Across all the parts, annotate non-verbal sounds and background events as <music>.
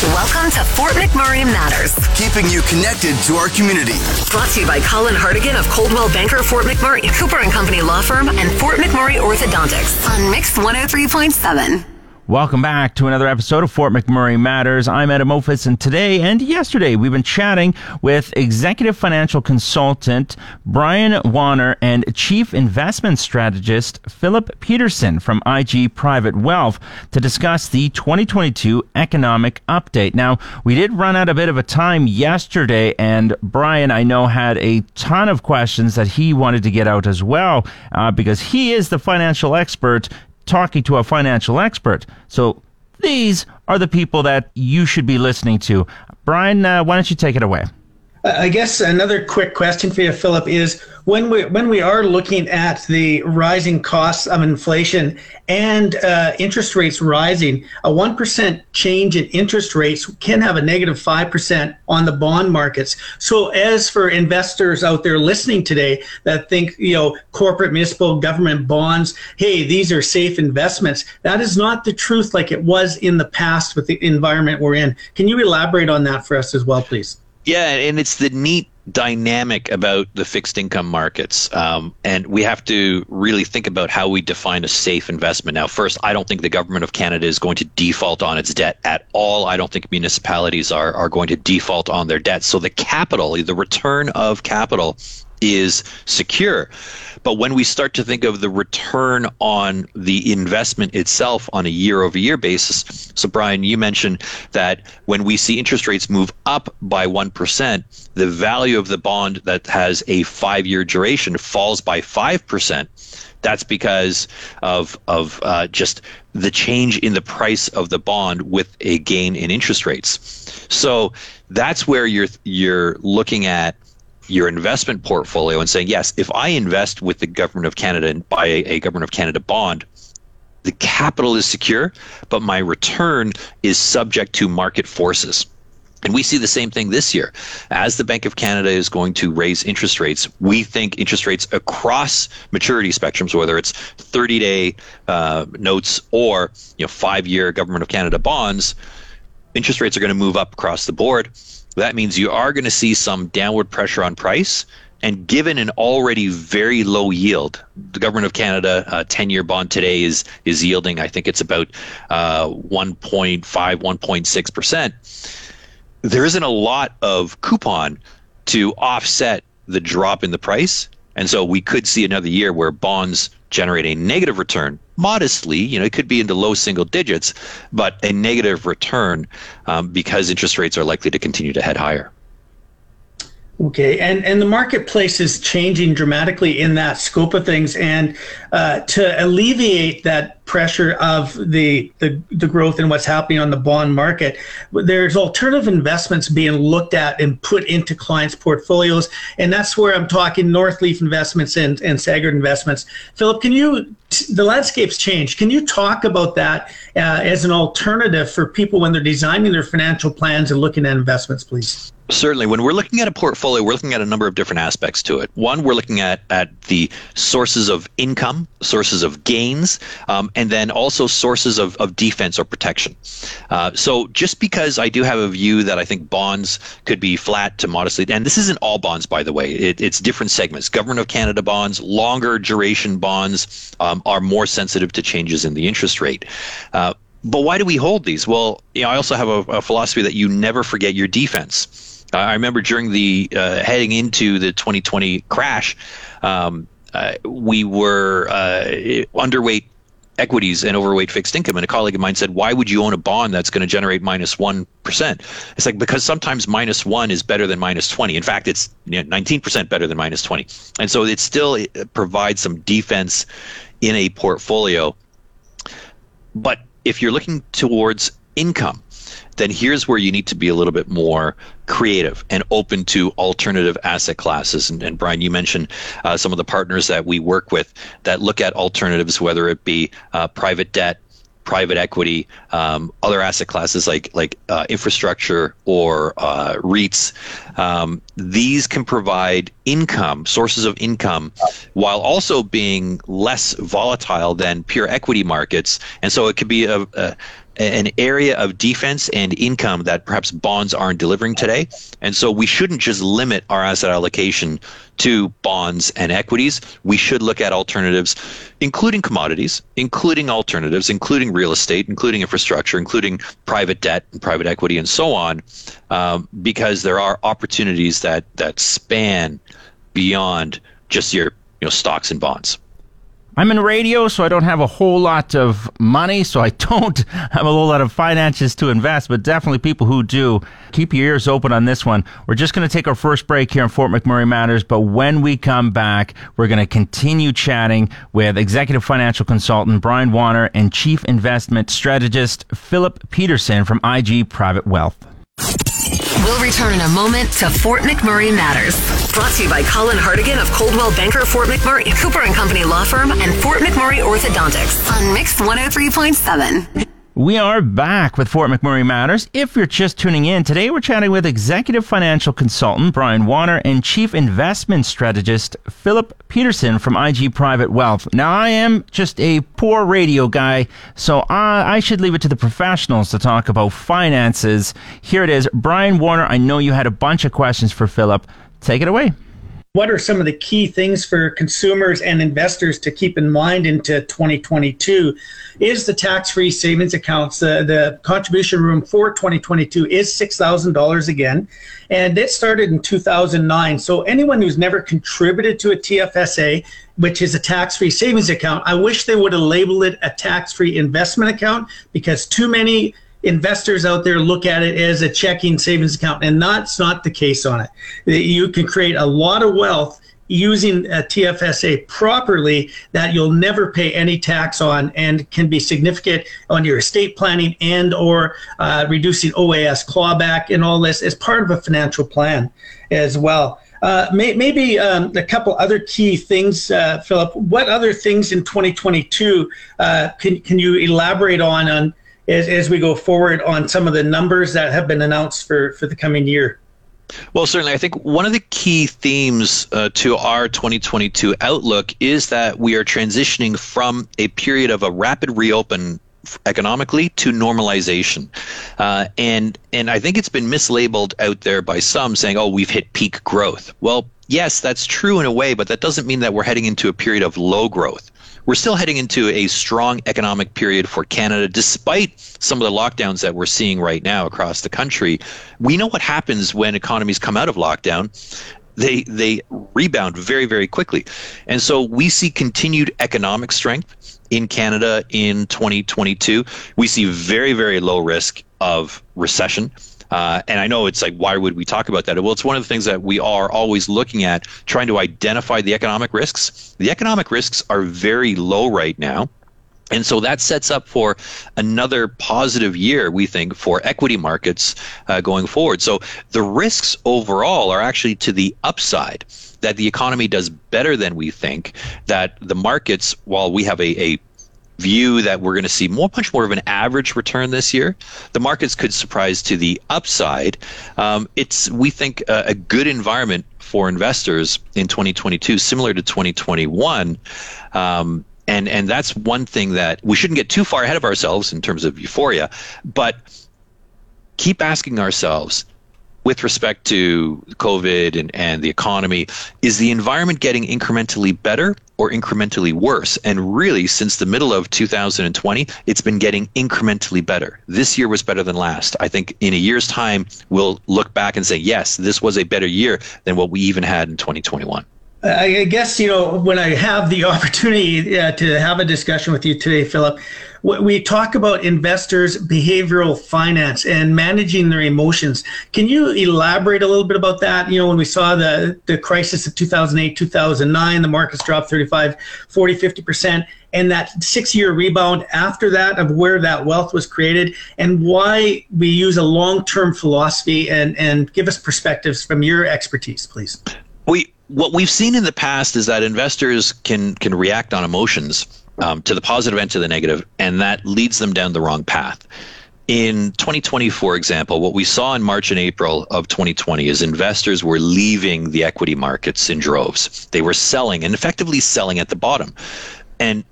Welcome to Fort McMurray Matters. Keeping you connected to our community. Brought to you by Colin Hartigan of Coldwell Banker Fort McMurray, Cooper and Company Law Firm, and Fort McMurray Orthodontics on Mix 103.7. Welcome back to another episode of Fort McMurray Matters. I'm Adam Ophis, and today and yesterday we've been chatting with executive financial consultant Brian Wanner and chief investment strategist Philip Peterson from IG Private Wealth to discuss the 2022 economic update. Now, we did run out a bit of a time yesterday, and Brian, I know, had a ton of questions that he wanted to get out as well uh, because he is the financial expert talking to a financial expert. So these are the people that you should be listening to. Brian, uh, why don't you take it away? I guess another quick question for you, Philip, is when we when we are looking at the rising costs of inflation and uh, interest rates rising, a one percent change in interest rates can have a negative five percent on the bond markets. So, as for investors out there listening today that think you know corporate, municipal, government bonds, hey, these are safe investments. That is not the truth, like it was in the past with the environment we're in. Can you elaborate on that for us as well, please? Yeah, and it's the neat dynamic about the fixed income markets. Um, and we have to really think about how we define a safe investment. Now, first, I don't think the government of Canada is going to default on its debt at all. I don't think municipalities are, are going to default on their debt. So the capital, the return of capital, is secure. But when we start to think of the return on the investment itself on a year over year basis, so Brian, you mentioned that when we see interest rates move up by 1%, the value of the bond that has a five year duration falls by 5%. That's because of of uh, just the change in the price of the bond with a gain in interest rates. So that's where you're you're looking at your investment portfolio and saying, yes, if I invest with the government of Canada and buy a, a government of Canada bond, the capital is secure, but my return is subject to market forces. And we see the same thing this year. As the Bank of Canada is going to raise interest rates, we think interest rates across maturity spectrums, whether it's 30 day uh, notes or you know, five year Government of Canada bonds, interest rates are going to move up across the board. That means you are going to see some downward pressure on price. And given an already very low yield, the government of Canada uh, 10-year bond today is is yielding, I think it's about uh, 1.5, 1.6 percent. There isn't a lot of coupon to offset the drop in the price, and so we could see another year where bonds generate a negative return modestly. You know, it could be into low single digits, but a negative return um, because interest rates are likely to continue to head higher. Okay, and and the marketplace is changing dramatically in that scope of things, and uh, to alleviate that pressure of the, the the growth and what's happening on the bond market, there's alternative investments being looked at and put into clients' portfolios, and that's where I'm talking Northleaf investments and and Sagard investments. Philip, can you? The landscape's changed. Can you talk about that uh, as an alternative for people when they're designing their financial plans and looking at investments, please? Certainly, when we're looking at a portfolio, we're looking at a number of different aspects to it. One, we're looking at at the sources of income, sources of gains, um, and then also sources of, of defense or protection. Uh, so, just because I do have a view that I think bonds could be flat to modestly, and this isn't all bonds, by the way, it, it's different segments. Government of Canada bonds, longer duration bonds um, are more sensitive to changes in the interest rate. Uh, but why do we hold these? Well, you know, I also have a, a philosophy that you never forget your defense. I remember during the uh, heading into the 2020 crash, um, uh, we were uh, underweight equities and overweight fixed income. And a colleague of mine said, Why would you own a bond that's going to generate minus 1? It's like, because sometimes minus 1 is better than minus 20. In fact, it's you know, 19% better than minus 20. And so it still it provides some defense in a portfolio. But if you're looking towards income, then here's where you need to be a little bit more creative and open to alternative asset classes. And, and Brian, you mentioned uh, some of the partners that we work with that look at alternatives, whether it be uh, private debt, private equity, um, other asset classes like like uh, infrastructure or uh, REITs. Um, these can provide income sources of income while also being less volatile than pure equity markets, and so it could be a, a an area of defense and income that perhaps bonds aren't delivering today. And so we shouldn't just limit our asset allocation to bonds and equities. We should look at alternatives, including commodities, including alternatives, including real estate, including infrastructure, including private debt and private equity, and so on, um, because there are opportunities that that span beyond just your you know stocks and bonds. I'm in radio, so I don't have a whole lot of money, so I <laughs> don't have a whole lot of finances to invest, but definitely people who do. Keep your ears open on this one. We're just going to take our first break here in Fort McMurray Matters, but when we come back, we're going to continue chatting with executive financial consultant Brian Wanner and chief investment strategist Philip Peterson from IG Private Wealth. We'll return in a moment to Fort McMurray Matters. Brought to you by Colin Hartigan of Coldwell Banker Fort McMurray, Cooper and Company Law Firm, and Fort McMurray Orthodontics on Mix 103.7. We are back with Fort McMurray Matters. If you're just tuning in, today we're chatting with executive financial consultant Brian Wanner and chief investment strategist Philip Peterson from IG Private Wealth. Now, I am just a poor radio guy, so I, I should leave it to the professionals to talk about finances. Here it is. Brian Wanner, I know you had a bunch of questions for Philip. Take it away what are some of the key things for consumers and investors to keep in mind into 2022 is the tax-free savings accounts the, contribution room for 2022 is $6000 again and it started in 2009 so anyone who's never contributed to a tfsa which is a tax-free savings account i wish they would have labeled it a tax-free investment account because too many investors out there look at it as a checking savings account, and that's not the case on it. You can create a lot of wealth using a TFSA properly that you'll never pay any tax on and can be significant on your estate planning and or uh, reducing OAS clawback and all this as part of a financial plan as well. Uh, may, maybe um, a couple other key things, uh, Philip. What other things in 2022 uh, can, can you elaborate on on as, as we go forward on some of the numbers that have been announced for, for the coming year? Well, certainly. I think one of the key themes uh, to our 2022 outlook is that we are transitioning from a period of a rapid reopen economically to normalization. Uh, and and I think it's been mislabeled out there by some saying, "Oh, we've hit peak growth." Well, yes, that's true in a way, but that doesn't mean that we're heading into a period of low growth we're still heading into a strong economic period for Canada, despite some of the lockdowns that we're seeing right now across the country. We know what happens when economies come out of lockdown. They they rebound very very quickly, and so we see continued economic strength in Canada in 2022. We see very very low risk of recession. Uh, and I know it's like, why would we talk about that? Well, it's one of the things that we are always looking at, trying to identify the economic risks. The economic risks are very low right now. And so that sets up for another positive year, we think, for equity markets uh, going forward. So the risks overall are actually to the upside that the economy does better than we think, that the markets, while we have a, a view that we're going to see more, much more of an average return this year. The markets could surprise to the upside. Um, it's we think a, a, good environment for investors in 2022, similar to 2021. Um, and and that's one thing that we shouldn't get too far ahead of ourselves in terms of euphoria, but keep asking ourselves with respect to COVID and, and the economy, is the environment getting incrementally better or incrementally worse? And really, since the middle of 2020, it's been getting incrementally better. This year was better than last. I think in a year's time, we'll look back and say, yes, this was a better year than what we even had in 2021. I guess, you know, when I have the <laughs> opportunity uh, to have a discussion with you today, Philip, we talk about investors' behavioral finance and managing their emotions. Can you elaborate a little bit about that? You know, when we saw the, the crisis of 2008, 2009, the markets dropped 35, 40, 50%, and that six year rebound after that of where that wealth was created and why we use a long term philosophy and, and give us perspectives from your expertise, please. We, what we've seen in the past is that investors can, can react on emotions um, to the positive and to the negative, and that leads them down the wrong path. In 2020, for example, what we saw in March and April of 2020 is investors were leaving the equity markets in droves. They were selling and effectively selling at the bottom. And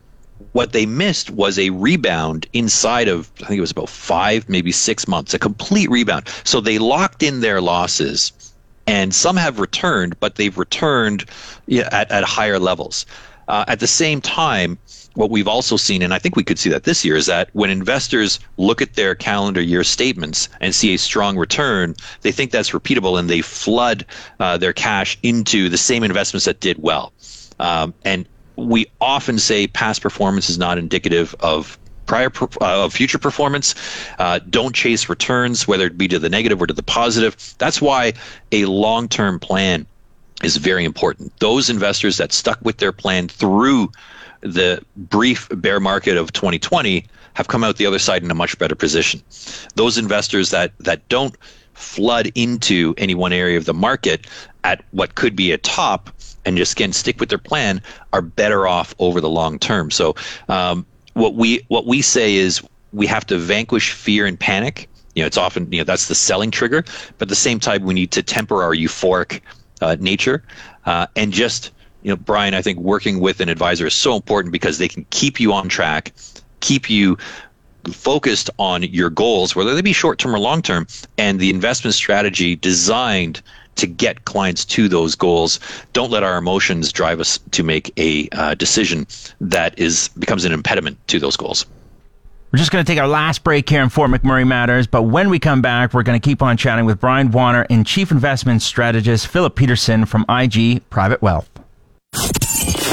what they missed was a rebound inside of I think it was about five, maybe six months, a complete rebound. So they locked in their losses, and some have returned, but they've returned at, at higher levels. Uh, at the same time, what we've also seen, and I think we could see that this year, is that when investors look at their calendar year statements and see a strong return, they think that's repeatable and they flood uh, their cash into the same investments that did well. Um, and we often say past performance is not indicative of prior uh, of future performance. Uh, don't chase returns, whether it be to the negative or to the positive. That's why a long term plan is very important. Those investors that stuck with their plan through the brief bear market of 2020 have come out the other side in a much better position. Those investors that that don't flood into any one area of the market at what could be a top and just again stick with their plan are better off over the long term. So um, what we what we say is we have to vanquish fear and panic. You know, it's often you know that's the selling trigger, but at the same time we need to temper our euphoric uh, nature uh, and just you know, Brian, I think working with an advisor is so important because they can keep you on track, keep you focused on your goals, whether they be short term or long term, and the investment strategy designed to get clients to those goals. Don't let our emotions drive us to make a uh, decision that is becomes an impediment to those goals. We're just going to take our last break here in Fort McMurray Matters, but when we come back, we're going to keep on chatting with Brian Wanner and Chief Investment Strategist Philip Peterson from IG Private Wealth.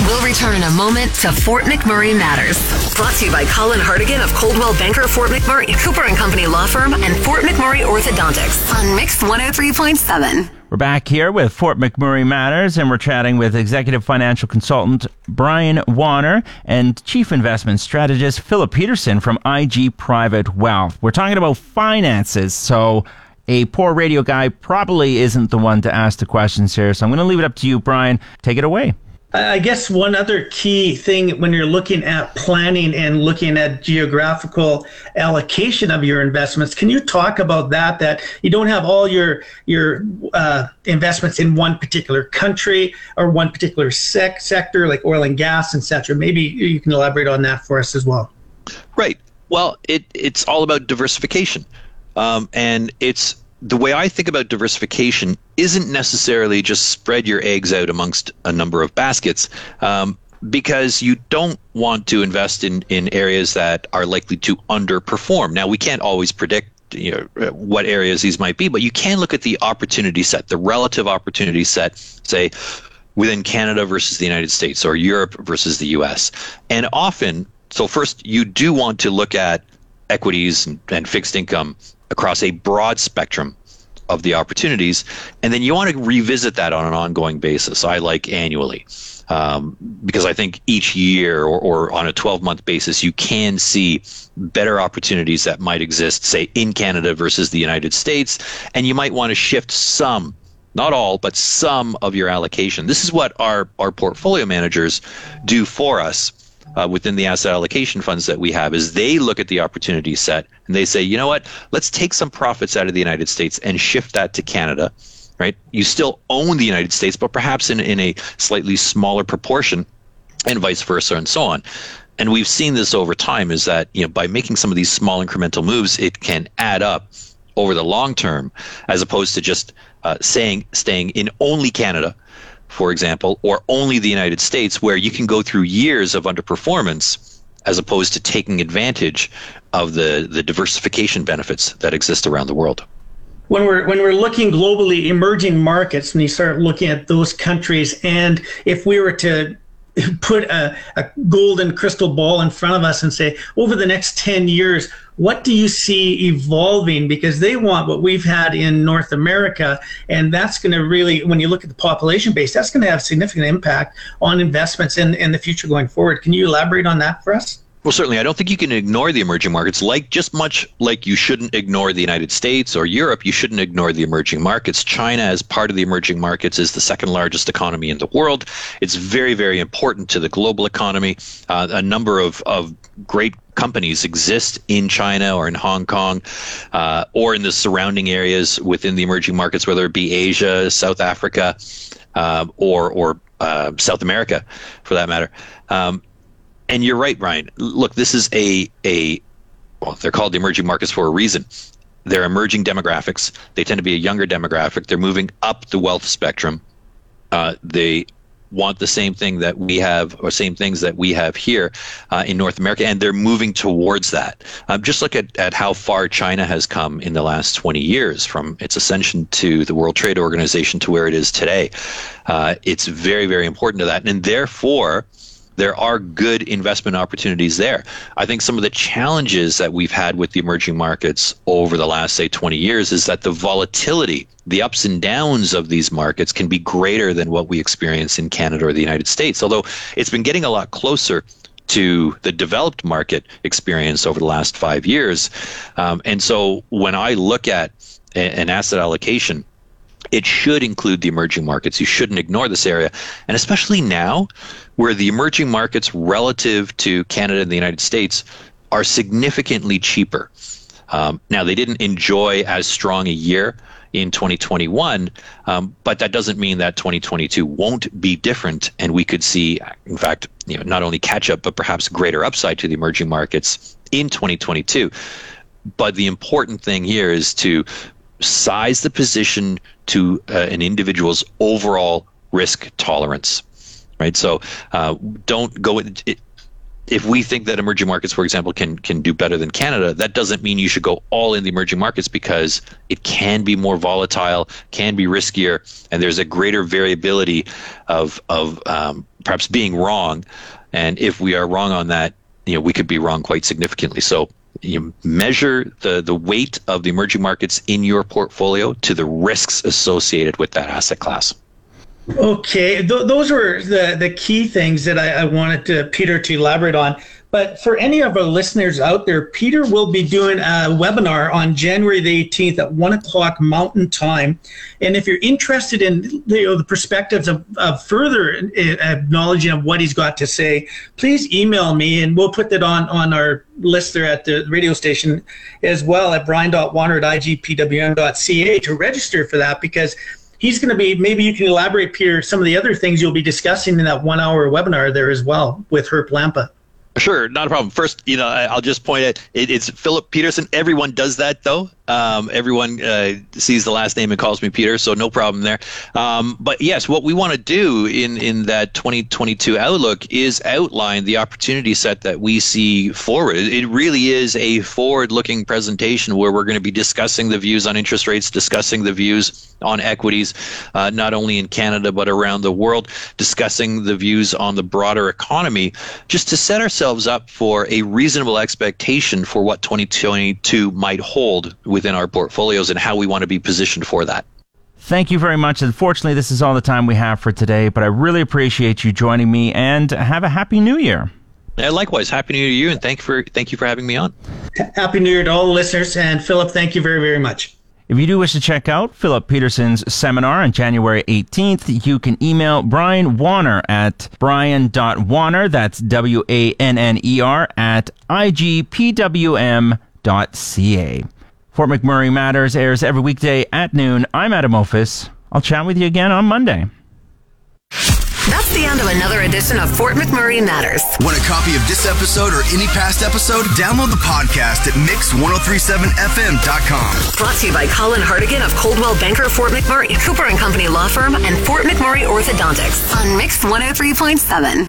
We'll return in a moment to Fort McMurray Matters. Brought to you by Colin Hartigan of Coldwell Banker Fort McMurray, Cooper and Company Law Firm, and Fort McMurray Orthodontics on Mix 103.7. We're back here with Fort McMurray Matters, and we're chatting with executive financial consultant Brian Wanner and chief investment strategist Philip Peterson from IG Private Wealth. We're talking about finances, so a poor radio guy probably isn't the one to ask the questions here. So I'm going to leave it up to you, Brian. Take it away. I guess one other key thing when you're looking at planning and looking at geographical allocation of your investments, can you talk about that? That you don't have all your your uh, investments in one particular country or one particular sec- sector, like oil and gas, etc. Maybe you can elaborate on that for us as well. Right. Well, it it's all about diversification, um, and it's the way I think about diversification isn't necessarily just spread your eggs out amongst a number of baskets. Um, because you don't want to invest in, in areas that are likely to underperform. Now, we can't always predict you know what areas these might be, but you can look at the opportunity set, the relative opportunity set, say within Canada versus the United States or Europe versus the US. And often, so first you do want to look at equities and, and fixed income across a broad spectrum of the opportunities. And then you want to revisit that on an ongoing basis. I like annually. Um, because I think each year or, or on a 12 month basis, you can see better opportunities that might exist, say, in Canada versus the United States. And you might want to shift some, not all, but some of your allocation. This is what our, our portfolio managers do for us uh, within the asset allocation funds that we have is they look at the opportunity set and they say, you know what, let's take some profits out of the United States and shift that to Canada. Right? You still own the United States, but perhaps in, in a slightly smaller proportion, and vice versa, and so on. And we've seen this over time is that you know by making some of these small incremental moves, it can add up over the long term, as opposed to just uh, saying staying in only Canada for example, or only the United States, where you can go through years of underperformance as opposed to taking advantage of the, the diversification benefits that exist around the world. When we're when we're looking globally, emerging markets, and you start looking at those countries, and if we were to put a, a golden crystal ball in front of us and say, over the next 10 years, what do you see evolving? Because they want what we've had in North America. And that's going to really, when you look at the population base, that's going to have significant impact on investments in, in the future going forward. Can you elaborate on that for us? Well, certainly. I don't think you can ignore the emerging markets. Like just much like you shouldn't ignore the United States or Europe, you shouldn't ignore the emerging markets. China, as part of the emerging markets, is the second largest economy in the world. It's very, very important to the global economy. Uh, a number of, of great companies exist in China or in Hong Kong uh, or in the surrounding areas within the emerging markets, whether it be Asia, South Africa, uh, or or uh, South America, for that matter. Um, and you're right, Brian. Look, this is a a well, they're called the emerging markets for a reason. They're emerging demographics. They tend to be a younger demographic. They're moving up the wealth spectrum. Uh, they want the same thing that we have, or same things that we have here uh, in North America, and they're moving towards that. Um, just look at, at how far China has come in the last 20 years from its ascension to the World Trade Organization to where it is today. Uh, it's very, very important to that. And therefore, there are good investment opportunities there. I think some of the challenges that we've had with the emerging markets over the last, say, 20 years is that the volatility, the ups and downs of these markets can be greater than what we experience in Canada or the United States. Although it's been getting a lot closer to the developed market experience over the last five years. Um, and so when I look at an asset allocation, it should include the emerging markets. You shouldn't ignore this area. And especially now, where the emerging markets relative to Canada and the United States are significantly cheaper. Um, now, they didn't enjoy as strong a year in 2021, um, but that doesn't mean that 2022 won't be different, and we could see, in fact, you know, not only catch up but perhaps greater upside to the emerging markets in 2022. But the important thing here is to size the position to uh, an individual's overall risk tolerance right? So uh, don't go. It, if we think that emerging markets, for example, can can do better than Canada, that doesn't mean you should go all in the emerging markets because it can be more volatile, can be riskier, and there's a greater variability of of um, perhaps being wrong. And if we are wrong on that, you know, we could be wrong quite significantly. So you measure the the weight of the emerging markets in your portfolio to the risks associated with that asset class. Okay, Th- those were the, the key things that I, I wanted to, Peter to elaborate on. But for any of our listeners out there, Peter will be doing a webinar on January the 18th at 1 o'clock Mountain Time. And if you're interested in you know, the perspectives of, of further eh, eh, acknowledging of what he's got to say, please email me and we'll put that on, on our list there at the radio station as well at brian.wanner at igpwm.ca to register for that because – he's going to be maybe you can elaborate peter some of the other things you'll be discussing in that one hour webinar there as well with herb lampa Sure, not a problem. First, you know, I'll just point out it, it's Philip Peterson. Everyone does that, though. Um, everyone uh, sees the last name and calls me Peter, so no problem there. Um, but yes, what we want to do in in that 2022 outlook is outline the opportunity set that we see forward. It really is a forward-looking presentation where we're going to be discussing the views on interest rates, discussing the views on equities, uh, not only in Canada but around the world, discussing the views on the broader economy, just to set ourselves up for a reasonable expectation for what 2022 might hold within our portfolios and how we want to be positioned for that. Thank you very much. Unfortunately, this is all the time we have for today, but I really appreciate you joining me and have a happy new year. Yeah, likewise, happy new year to you, and thank you for thank you for having me on. Happy New Year to all the listeners, and Philip, thank you very very much. If you do wish to check out Philip Peterson's seminar on January 18th, you can email Brian Wanner at brian.wanner, that's W A N N E R, at igpwm.ca. Fort McMurray Matters airs every weekday at noon. I'm Adam Ophis. I'll chat with you again on Monday. That's the end of another edition of Fort McMurray Matters. Want a copy of this episode or any past episode? Download the podcast at mix1037fm.com. Brought to you by Colin Hartigan of Coldwell Banker Fort McMurray, Cooper and Company Law Firm, and Fort McMurray Orthodontics on Mix 103.7.